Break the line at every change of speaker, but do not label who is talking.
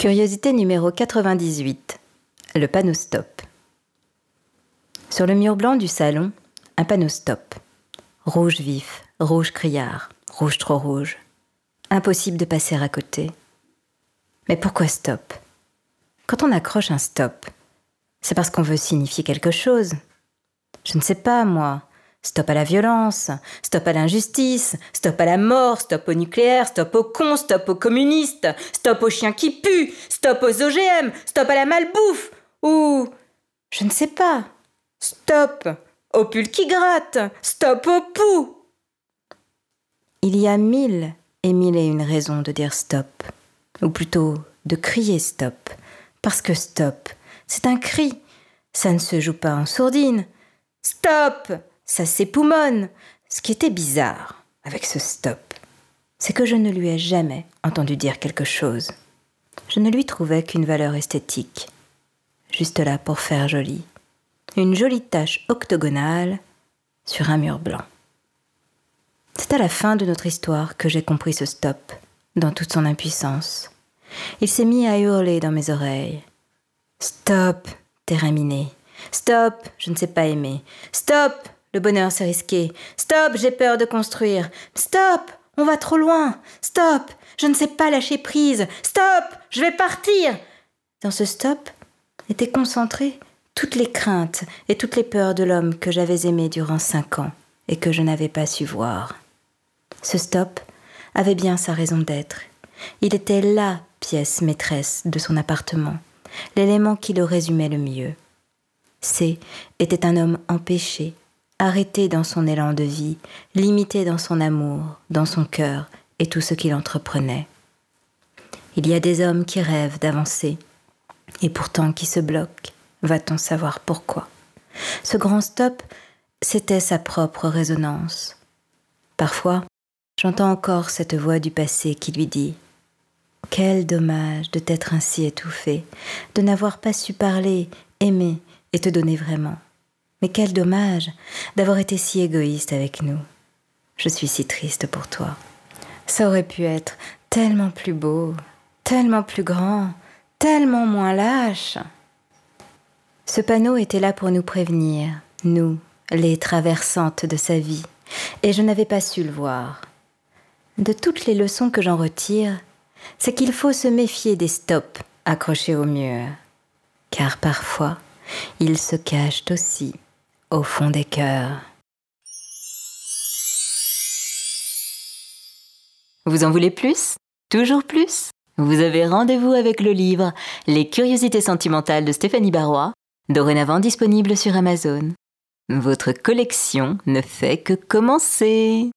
Curiosité numéro 98. Le panneau stop. Sur le mur blanc du salon, un panneau stop. Rouge vif, rouge criard, rouge trop rouge. Impossible de passer à côté. Mais pourquoi stop? Quand on accroche un stop, c'est parce qu'on veut signifier quelque chose. Je ne sais pas, moi. Stop à la violence, stop à l'injustice, stop à la mort, stop au nucléaire, stop aux cons, stop aux communistes, stop aux chiens qui puent, stop aux OGM, stop à la malbouffe, ou je ne sais pas, stop au pull qui gratte, stop au pouls. Il y a mille et mille et une raisons de dire stop, ou plutôt de crier stop, parce que stop, c'est un cri, ça ne se joue pas en sourdine. Stop ça s'époumonne. Ce qui était bizarre avec ce stop, c'est que je ne lui ai jamais entendu dire quelque chose. Je ne lui trouvais qu'une valeur esthétique, juste là pour faire joli. Une jolie tache octogonale sur un mur blanc. C'est à la fin de notre histoire que j'ai compris ce stop, dans toute son impuissance. Il s'est mis à hurler dans mes oreilles. Stop, terminé. Stop, je ne sais pas aimer. Stop, le bonheur, c'est risqué. Stop, j'ai peur de construire. Stop, on va trop loin. Stop, je ne sais pas lâcher prise. Stop, je vais partir. Dans ce stop étaient concentrées toutes les craintes et toutes les peurs de l'homme que j'avais aimé durant cinq ans et que je n'avais pas su voir. Ce stop avait bien sa raison d'être. Il était la pièce maîtresse de son appartement, l'élément qui le résumait le mieux. C était un homme empêché, arrêté dans son élan de vie, limité dans son amour, dans son cœur et tout ce qu'il entreprenait. Il y a des hommes qui rêvent d'avancer, et pourtant qui se bloquent. Va-t-on savoir pourquoi? Ce grand stop, c'était sa propre résonance. Parfois, j'entends encore cette voix du passé qui lui dit Quel dommage de t'être ainsi étouffé, de n'avoir pas su parler, aimer et te donner vraiment. Mais quel dommage d'avoir été si égoïste avec nous. Je suis si triste pour toi. Ça aurait pu être tellement plus beau, tellement plus grand, tellement moins lâche. Ce panneau était là pour nous prévenir, nous, les traversantes de sa vie, et je n'avais pas su le voir. De toutes les leçons que j'en retire, c'est qu'il faut se méfier des stops accrochés au mur, car parfois, ils se cachent aussi au fond des cœurs. Vous en voulez plus? Toujours plus? Vous avez rendez-vous avec le livre Les curiosités sentimentales de Stéphanie Barrois, dorénavant disponible sur Amazon. Votre collection ne fait que commencer.